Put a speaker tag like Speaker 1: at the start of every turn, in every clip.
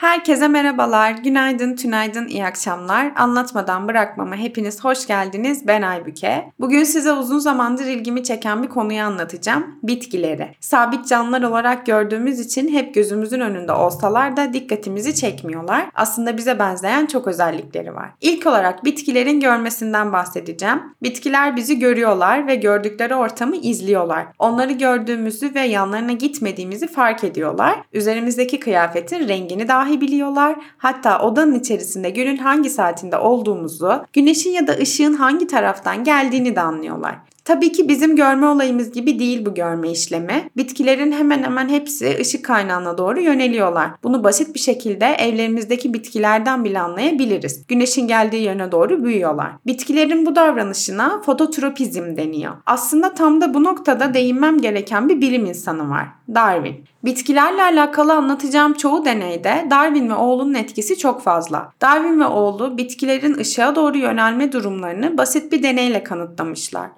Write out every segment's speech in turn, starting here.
Speaker 1: Herkese merhabalar, günaydın, tünaydın, iyi akşamlar. Anlatmadan bırakmama hepiniz hoş geldiniz. Ben Aybüke. Bugün size uzun zamandır ilgimi çeken bir konuyu anlatacağım. Bitkileri. Sabit canlılar olarak gördüğümüz için hep gözümüzün önünde olsalar da dikkatimizi çekmiyorlar. Aslında bize benzeyen çok özellikleri var. İlk olarak bitkilerin görmesinden bahsedeceğim. Bitkiler bizi görüyorlar ve gördükleri ortamı izliyorlar. Onları gördüğümüzü ve yanlarına gitmediğimizi fark ediyorlar. Üzerimizdeki kıyafetin rengini dahi dahi biliyorlar. Hatta odanın içerisinde günün hangi saatinde olduğumuzu, güneşin ya da ışığın hangi taraftan geldiğini de anlıyorlar. Tabii ki bizim görme olayımız gibi değil bu görme işlemi. Bitkilerin hemen hemen hepsi ışık kaynağına doğru yöneliyorlar. Bunu basit bir şekilde evlerimizdeki bitkilerden bile anlayabiliriz. Güneşin geldiği yöne doğru büyüyorlar. Bitkilerin bu davranışına fototropizm deniyor. Aslında tam da bu noktada değinmem gereken bir bilim insanı var. Darwin. Bitkilerle alakalı anlatacağım çoğu deneyde Darwin ve oğlunun etkisi çok fazla. Darwin ve oğlu bitkilerin ışığa doğru yönelme durumlarını basit bir deneyle kanıtlamışlar.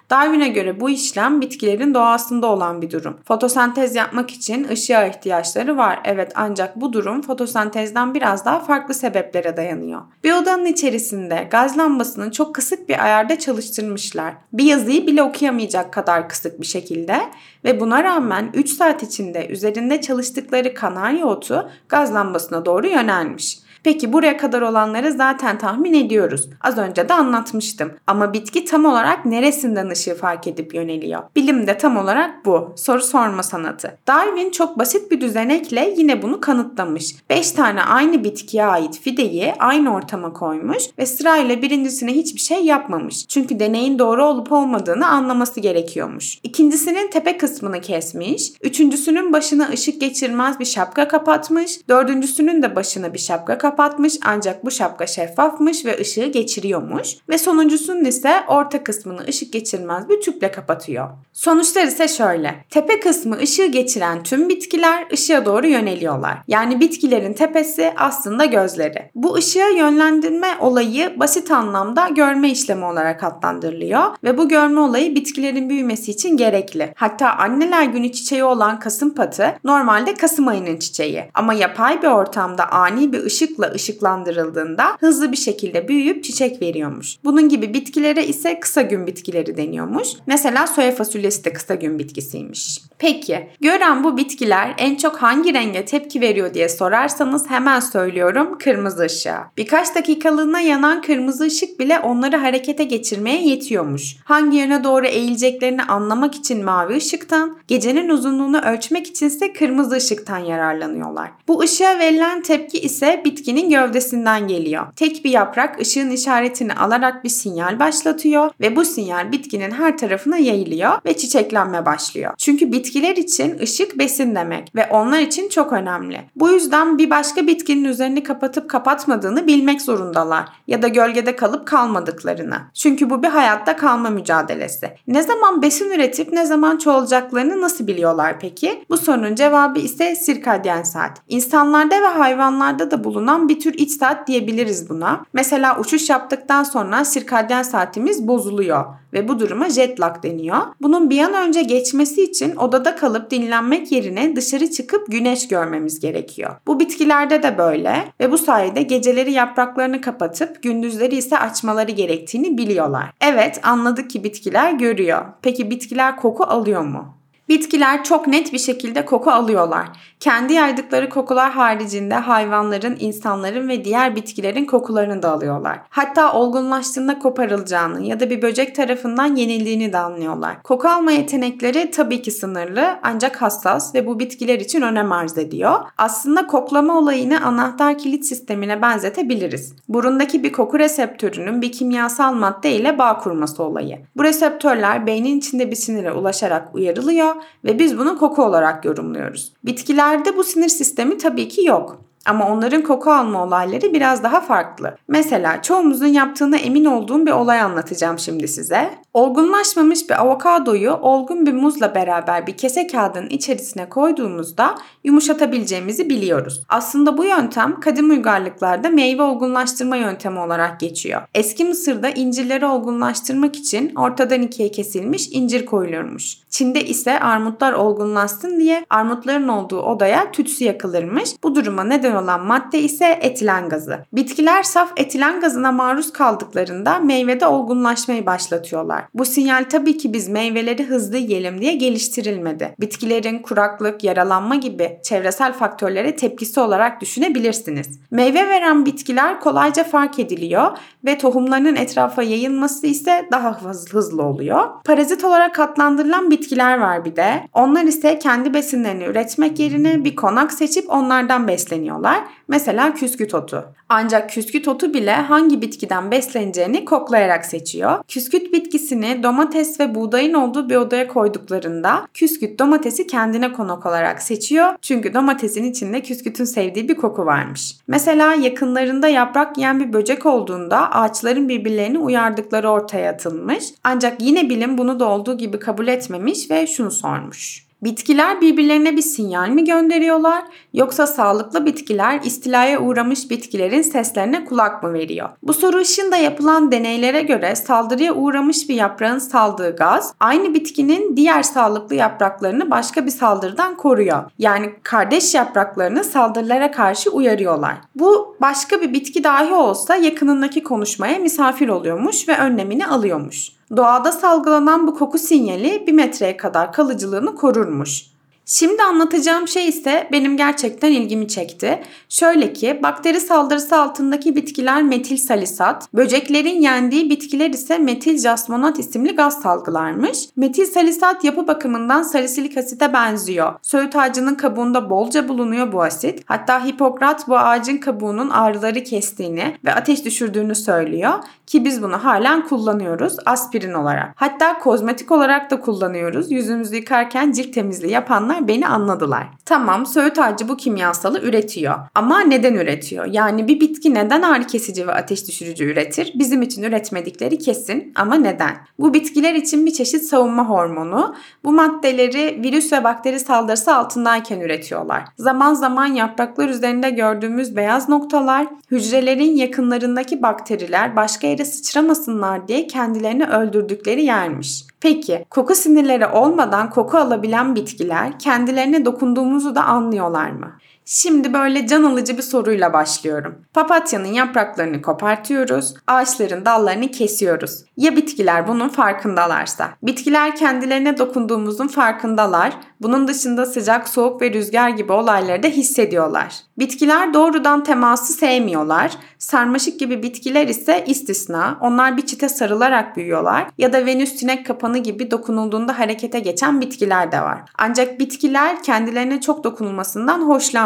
Speaker 1: Darwin'e göre bu işlem bitkilerin doğasında olan bir durum. Fotosentez yapmak için ışığa ihtiyaçları var. Evet ancak bu durum fotosentezden biraz daha farklı sebeplere dayanıyor. Bir odanın içerisinde gaz lambasını çok kısık bir ayarda çalıştırmışlar. Bir yazıyı bile okuyamayacak kadar kısık bir şekilde ve buna rağmen 3 saat içinde üzerinde çalıştıkları kanarya otu gaz lambasına doğru yönelmiş. Peki buraya kadar olanları zaten tahmin ediyoruz. Az önce de anlatmıştım. Ama bitki tam olarak neresinden ışığı fark edip yöneliyor? Bilim de tam olarak bu. Soru sorma sanatı. Darwin çok basit bir düzenekle yine bunu kanıtlamış. 5 tane aynı bitkiye ait fideyi aynı ortama koymuş ve sırayla birincisine hiçbir şey yapmamış. Çünkü deneyin doğru olup olmadığını anlaması gerekiyormuş. İkincisinin tepe kısmını kesmiş. Üçüncüsünün başına ışık geçirmez bir şapka kapatmış. Dördüncüsünün de başına bir şapka kapatmış kapatmış ancak bu şapka şeffafmış ve ışığı geçiriyormuş. Ve sonuncusunun ise orta kısmını ışık geçirmez bir tüple kapatıyor. Sonuçlar ise şöyle. Tepe kısmı ışığı geçiren tüm bitkiler ışığa doğru yöneliyorlar. Yani bitkilerin tepesi aslında gözleri. Bu ışığa yönlendirme olayı basit anlamda görme işlemi olarak adlandırılıyor ve bu görme olayı bitkilerin büyümesi için gerekli. Hatta anneler günü çiçeği olan kasım patı normalde Kasım ayının çiçeği ama yapay bir ortamda ani bir ışıkla ışıkla ışıklandırıldığında hızlı bir şekilde büyüyüp çiçek veriyormuş. Bunun gibi bitkilere ise kısa gün bitkileri deniyormuş. Mesela soya fasulyesi de kısa gün bitkisiymiş. Peki gören bu bitkiler en çok hangi renge tepki veriyor diye sorarsanız hemen söylüyorum kırmızı ışığa. Birkaç dakikalığına yanan kırmızı ışık bile onları harekete geçirmeye yetiyormuş. Hangi yöne doğru eğileceklerini anlamak için mavi ışıktan, gecenin uzunluğunu ölçmek içinse kırmızı ışıktan yararlanıyorlar. Bu ışığa verilen tepki ise bitkinin bitkinin gövdesinden geliyor. Tek bir yaprak ışığın işaretini alarak bir sinyal başlatıyor ve bu sinyal bitkinin her tarafına yayılıyor ve çiçeklenme başlıyor. Çünkü bitkiler için ışık besin demek ve onlar için çok önemli. Bu yüzden bir başka bitkinin üzerini kapatıp kapatmadığını bilmek zorundalar ya da gölgede kalıp kalmadıklarını. Çünkü bu bir hayatta kalma mücadelesi. Ne zaman besin üretip ne zaman çoğalacaklarını nasıl biliyorlar peki? Bu sorunun cevabı ise sirkadyen saat. İnsanlarda ve hayvanlarda da bulunan bir tür iç saat diyebiliriz buna. Mesela uçuş yaptıktan sonra sirkadyen saatimiz bozuluyor ve bu duruma jet lag deniyor. Bunun bir an önce geçmesi için odada kalıp dinlenmek yerine dışarı çıkıp güneş görmemiz gerekiyor. Bu bitkilerde de böyle ve bu sayede geceleri yapraklarını kapatıp gündüzleri ise açmaları gerektiğini biliyorlar. Evet anladık ki bitkiler görüyor. Peki bitkiler koku alıyor mu? Bitkiler çok net bir şekilde koku alıyorlar. Kendi yaydıkları kokular haricinde hayvanların, insanların ve diğer bitkilerin kokularını da alıyorlar. Hatta olgunlaştığında koparılacağını ya da bir böcek tarafından yenildiğini de anlıyorlar. Koku alma yetenekleri tabii ki sınırlı ancak hassas ve bu bitkiler için önem arz ediyor. Aslında koklama olayını anahtar kilit sistemine benzetebiliriz. Burundaki bir koku reseptörünün bir kimyasal madde ile bağ kurması olayı. Bu reseptörler beynin içinde bir sinire ulaşarak uyarılıyor ve biz bunu koku olarak yorumluyoruz. Bitkilerde bu sinir sistemi tabii ki yok. Ama onların koku alma olayları biraz daha farklı. Mesela çoğumuzun yaptığına emin olduğum bir olay anlatacağım şimdi size. Olgunlaşmamış bir avokadoyu olgun bir muzla beraber bir kese kağıdının içerisine koyduğumuzda yumuşatabileceğimizi biliyoruz. Aslında bu yöntem kadim uygarlıklarda meyve olgunlaştırma yöntemi olarak geçiyor. Eski Mısır'da incirleri olgunlaştırmak için ortadan ikiye kesilmiş incir koyulurmuş. Çin'de ise armutlar olgunlaşsın diye armutların olduğu odaya tütsü yakılırmış. Bu duruma neden neden olan madde ise etilen gazı. Bitkiler saf etilen gazına maruz kaldıklarında meyvede olgunlaşmayı başlatıyorlar. Bu sinyal tabii ki biz meyveleri hızlı yiyelim diye geliştirilmedi. Bitkilerin kuraklık, yaralanma gibi çevresel faktörlere tepkisi olarak düşünebilirsiniz. Meyve veren bitkiler kolayca fark ediliyor ve tohumlarının etrafa yayılması ise daha hızlı oluyor. Parazit olarak adlandırılan bitkiler var bir de. Onlar ise kendi besinlerini üretmek yerine bir konak seçip onlardan besleniyorlar. Mesela küsküt otu. Ancak küsküt otu bile hangi bitkiden besleneceğini koklayarak seçiyor. Küsküt bitkisini domates ve buğdayın olduğu bir odaya koyduklarında küsküt domatesi kendine konak olarak seçiyor. Çünkü domatesin içinde küskütün sevdiği bir koku varmış. Mesela yakınlarında yaprak yiyen bir böcek olduğunda ağaçların birbirlerini uyardıkları ortaya atılmış. Ancak yine bilim bunu da olduğu gibi kabul etmemiş ve şunu sormuş. Bitkiler birbirlerine bir sinyal mi gönderiyorlar yoksa sağlıklı bitkiler istilaya uğramış bitkilerin seslerine kulak mı veriyor? Bu soru ışığında yapılan deneylere göre saldırıya uğramış bir yaprağın saldığı gaz aynı bitkinin diğer sağlıklı yapraklarını başka bir saldırıdan koruyor. Yani kardeş yapraklarını saldırılara karşı uyarıyorlar. Bu başka bir bitki dahi olsa yakınındaki konuşmaya misafir oluyormuş ve önlemini alıyormuş. Doğada salgılanan bu koku sinyali bir metreye kadar kalıcılığını korurmuş. Şimdi anlatacağım şey ise benim gerçekten ilgimi çekti. Şöyle ki bakteri saldırısı altındaki bitkiler metil salisat, böceklerin yendiği bitkiler ise metil jasmonat isimli gaz salgılarmış. Metil salisat yapı bakımından salisilik asite benziyor. Söğüt ağacının kabuğunda bolca bulunuyor bu asit. Hatta Hipokrat bu ağacın kabuğunun ağrıları kestiğini ve ateş düşürdüğünü söylüyor ki biz bunu halen kullanıyoruz aspirin olarak. Hatta kozmetik olarak da kullanıyoruz. Yüzümüzü yıkarken cilt temizliği yapanlar insanlar beni anladılar. Tamam söğüt ağacı bu kimyasalı üretiyor. Ama neden üretiyor? Yani bir bitki neden ağrı kesici ve ateş düşürücü üretir? Bizim için üretmedikleri kesin ama neden? Bu bitkiler için bir çeşit savunma hormonu. Bu maddeleri virüs ve bakteri saldırısı altındayken üretiyorlar. Zaman zaman yapraklar üzerinde gördüğümüz beyaz noktalar hücrelerin yakınlarındaki bakteriler başka yere sıçramasınlar diye kendilerini öldürdükleri yermiş. Peki koku sinirleri olmadan koku alabilen bitkiler kendilerine dokunduğumuzu da anlıyorlar mı? Şimdi böyle can alıcı bir soruyla başlıyorum. Papatyanın yapraklarını kopartıyoruz, ağaçların dallarını kesiyoruz. Ya bitkiler bunun farkındalarsa? Bitkiler kendilerine dokunduğumuzun farkındalar. Bunun dışında sıcak, soğuk ve rüzgar gibi olayları da hissediyorlar. Bitkiler doğrudan teması sevmiyorlar. Sarmaşık gibi bitkiler ise istisna. Onlar bir çite sarılarak büyüyorlar. Ya da Venüs sinek kapanı gibi dokunulduğunda harekete geçen bitkiler de var. Ancak bitkiler kendilerine çok dokunulmasından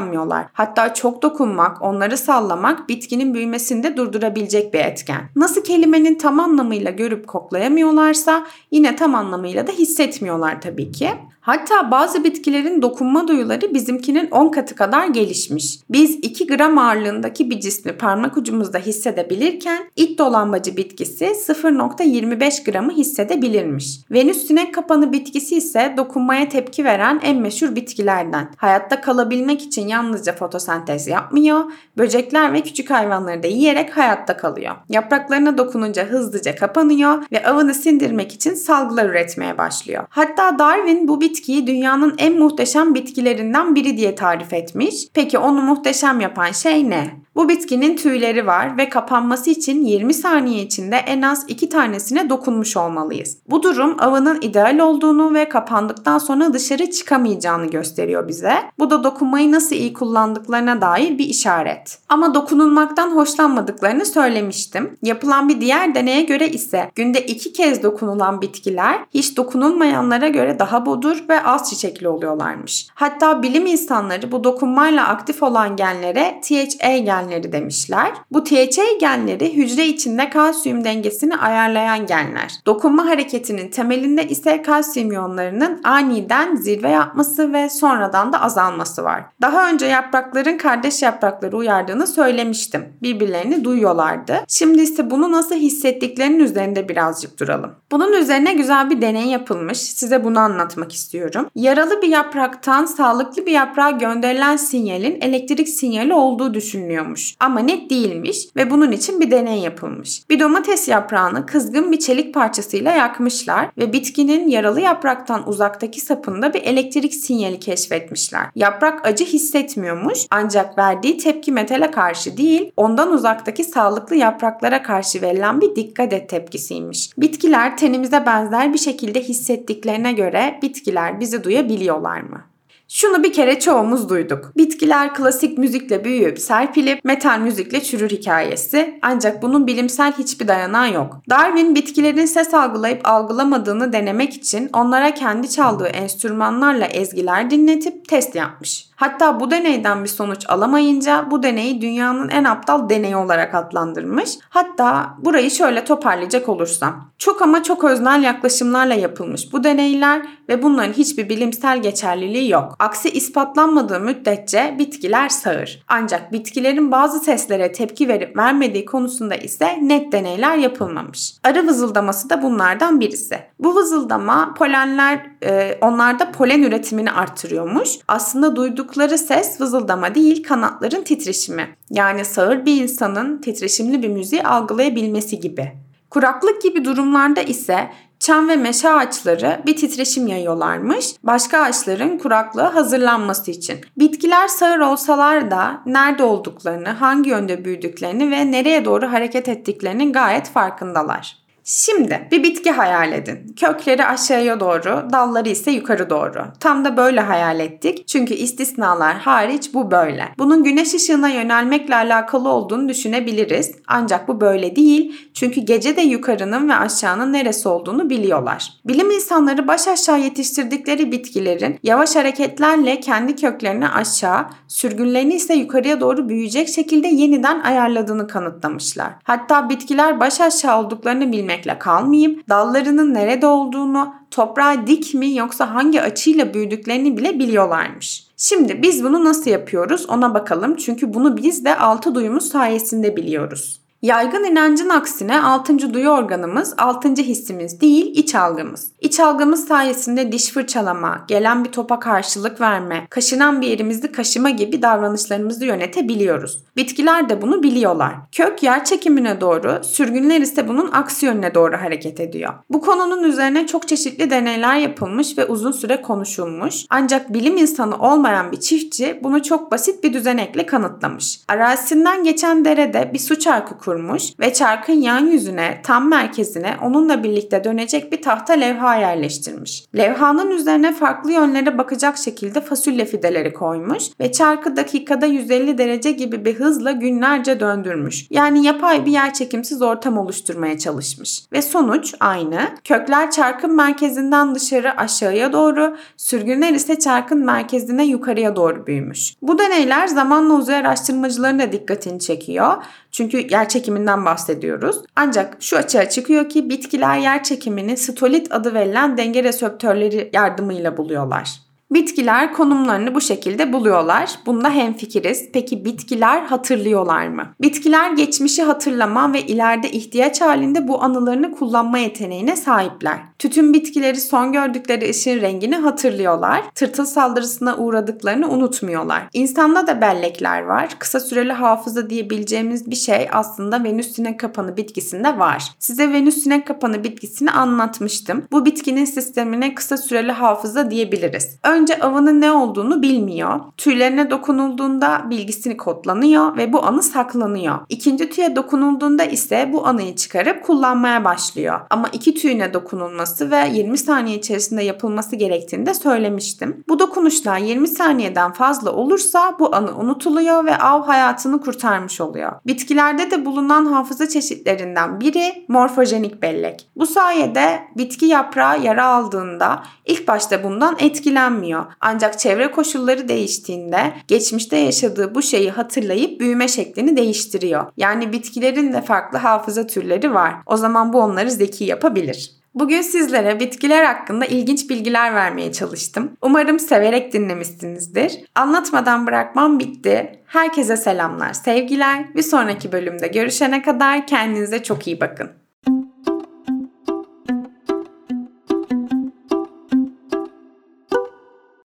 Speaker 1: hoşlanmıyorlar. Hatta çok dokunmak, onları sallamak bitkinin büyümesini de durdurabilecek bir etken. Nasıl kelimenin tam anlamıyla görüp koklayamıyorlarsa yine tam anlamıyla da hissetmiyorlar tabii ki. Hatta bazı bitkilerin dokunma duyuları bizimkinin 10 katı kadar gelişmiş. Biz 2 gram ağırlığındaki bir cismi parmak ucumuzda hissedebilirken it dolambacı bitkisi 0.25 gramı hissedebilirmiş. Venüs sinek kapanı bitkisi ise dokunmaya tepki veren en meşhur bitkilerden. Hayatta kalabilmek için yalnızca fotosentez yapmıyor, böcekler ve küçük hayvanları da yiyerek hayatta kalıyor. Yapraklarına dokununca hızlıca kapanıyor ve avını sindirmek için salgılar üretmeye başlıyor. Hatta Darwin bu bitki bitkiyi dünyanın en muhteşem bitkilerinden biri diye tarif etmiş. Peki onu muhteşem yapan şey ne? Bu bitkinin tüyleri var ve kapanması için 20 saniye içinde en az 2 tanesine dokunmuş olmalıyız. Bu durum avının ideal olduğunu ve kapandıktan sonra dışarı çıkamayacağını gösteriyor bize. Bu da dokunmayı nasıl iyi kullandıklarına dair bir işaret. Ama dokunulmaktan hoşlanmadıklarını söylemiştim. Yapılan bir diğer deneye göre ise günde 2 kez dokunulan bitkiler hiç dokunulmayanlara göre daha bodur ve az çiçekli oluyorlarmış. Hatta bilim insanları bu dokunmayla aktif olan genlere THA genleri genleri demişler. Bu THA genleri hücre içinde kalsiyum dengesini ayarlayan genler. Dokunma hareketinin temelinde ise kalsiyum iyonlarının aniden zirve yapması ve sonradan da azalması var. Daha önce yaprakların kardeş yaprakları uyardığını söylemiştim. Birbirlerini duyuyorlardı. Şimdi ise bunu nasıl hissettiklerinin üzerinde birazcık duralım. Bunun üzerine güzel bir deney yapılmış. Size bunu anlatmak istiyorum. Yaralı bir yapraktan sağlıklı bir yaprağa gönderilen sinyalin elektrik sinyali olduğu düşünülüyormuş benziyormuş. Ama net değilmiş ve bunun için bir deney yapılmış. Bir domates yaprağını kızgın bir çelik parçasıyla yakmışlar ve bitkinin yaralı yapraktan uzaktaki sapında bir elektrik sinyali keşfetmişler. Yaprak acı hissetmiyormuş ancak verdiği tepki metale karşı değil ondan uzaktaki sağlıklı yapraklara karşı verilen bir dikkat et tepkisiymiş. Bitkiler tenimize benzer bir şekilde hissettiklerine göre bitkiler bizi duyabiliyorlar mı? Şunu bir kere çoğumuz duyduk. Bitkiler klasik müzikle büyüyüp serpilip metal müzikle çürür hikayesi. Ancak bunun bilimsel hiçbir dayanağı yok. Darwin bitkilerin ses algılayıp algılamadığını denemek için onlara kendi çaldığı enstrümanlarla ezgiler dinletip test yapmış. Hatta bu deneyden bir sonuç alamayınca bu deneyi dünyanın en aptal deneyi olarak adlandırmış. Hatta burayı şöyle toparlayacak olursam. Çok ama çok öznel yaklaşımlarla yapılmış bu deneyler ve bunların hiçbir bilimsel geçerliliği yok. Aksi ispatlanmadığı müddetçe bitkiler sağır. Ancak bitkilerin bazı seslere tepki verip vermediği konusunda ise net deneyler yapılmamış. Arı vızıldaması da bunlardan birisi. Bu vızıldama polenler e, onlarda polen üretimini artırıyormuş. Aslında duydukları ses vızıldama değil kanatların titreşimi. Yani sağır bir insanın titreşimli bir müziği algılayabilmesi gibi. Kuraklık gibi durumlarda ise Çam ve meşe ağaçları bir titreşim yayıyorlarmış. Başka ağaçların kuraklığa hazırlanması için. Bitkiler sağır olsalar da nerede olduklarını, hangi yönde büyüdüklerini ve nereye doğru hareket ettiklerinin gayet farkındalar. Şimdi bir bitki hayal edin. Kökleri aşağıya doğru, dalları ise yukarı doğru. Tam da böyle hayal ettik. Çünkü istisnalar hariç bu böyle. Bunun güneş ışığına yönelmekle alakalı olduğunu düşünebiliriz. Ancak bu böyle değil. Çünkü gece de yukarının ve aşağının neresi olduğunu biliyorlar. Bilim insanları baş aşağı yetiştirdikleri bitkilerin yavaş hareketlerle kendi köklerini aşağı, sürgünlerini ise yukarıya doğru büyüyecek şekilde yeniden ayarladığını kanıtlamışlar. Hatta bitkiler baş aşağı olduklarını bilmek görmekle kalmayıp dallarının nerede olduğunu, toprağa dik mi yoksa hangi açıyla büyüdüklerini bile biliyorlarmış. Şimdi biz bunu nasıl yapıyoruz ona bakalım çünkü bunu biz de altı duyumuz sayesinde biliyoruz. Yaygın inancın aksine 6. duyu organımız 6. hissimiz değil iç algımız. İç algımız sayesinde diş fırçalama, gelen bir topa karşılık verme, kaşınan bir yerimizi kaşıma gibi davranışlarımızı yönetebiliyoruz. Bitkiler de bunu biliyorlar. Kök yer çekimine doğru, sürgünler ise bunun aksi yönüne doğru hareket ediyor. Bu konunun üzerine çok çeşitli deneyler yapılmış ve uzun süre konuşulmuş. Ancak bilim insanı olmayan bir çiftçi bunu çok basit bir düzenekle kanıtlamış. Arazisinden geçen derede bir su çarkı kurmuş ve çarkın yan yüzüne, tam merkezine onunla birlikte dönecek bir tahta levha yerleştirmiş. Levhanın üzerine farklı yönlere bakacak şekilde fasulye fideleri koymuş ve çarkı dakikada 150 derece gibi bir hızla günlerce döndürmüş. Yani yapay bir yerçekimsiz ortam oluşturmaya çalışmış. Ve sonuç aynı. Kökler çarkın merkezinden dışarı aşağıya doğru, sürgünler ise çarkın merkezine yukarıya doğru büyümüş. Bu deneyler zamanla uzay araştırmacıların da dikkatini çekiyor. Çünkü yer çekiminden bahsediyoruz. Ancak şu açığa çıkıyor ki bitkiler yer çekimini stolit adı verilen denge reseptörleri yardımıyla buluyorlar. Bitkiler konumlarını bu şekilde buluyorlar. Bunda hemfikiriz. Peki bitkiler hatırlıyorlar mı? Bitkiler geçmişi hatırlama ve ileride ihtiyaç halinde bu anılarını kullanma yeteneğine sahipler. Tütün bitkileri son gördükleri ışığın rengini hatırlıyorlar. Tırtıl saldırısına uğradıklarını unutmuyorlar. İnsanda da bellekler var. Kısa süreli hafıza diyebileceğimiz bir şey aslında Venüs sinek kapanı bitkisinde var. Size Venüs sinek kapanı bitkisini anlatmıştım. Bu bitkinin sistemine kısa süreli hafıza diyebiliriz. Önce önce avının ne olduğunu bilmiyor. Tüylerine dokunulduğunda bilgisini kodlanıyor ve bu anı saklanıyor. İkinci tüye dokunulduğunda ise bu anıyı çıkarıp kullanmaya başlıyor. Ama iki tüyüne dokunulması ve 20 saniye içerisinde yapılması gerektiğini de söylemiştim. Bu dokunuşlar 20 saniyeden fazla olursa bu anı unutuluyor ve av hayatını kurtarmış oluyor. Bitkilerde de bulunan hafıza çeşitlerinden biri morfojenik bellek. Bu sayede bitki yaprağı yara aldığında ilk başta bundan etkilenmiyor etmiyor. Ancak çevre koşulları değiştiğinde geçmişte yaşadığı bu şeyi hatırlayıp büyüme şeklini değiştiriyor. Yani bitkilerin de farklı hafıza türleri var. O zaman bu onları zeki yapabilir. Bugün sizlere bitkiler hakkında ilginç bilgiler vermeye çalıştım. Umarım severek dinlemişsinizdir. Anlatmadan bırakmam bitti. Herkese selamlar, sevgiler. Bir sonraki bölümde görüşene kadar kendinize çok iyi bakın.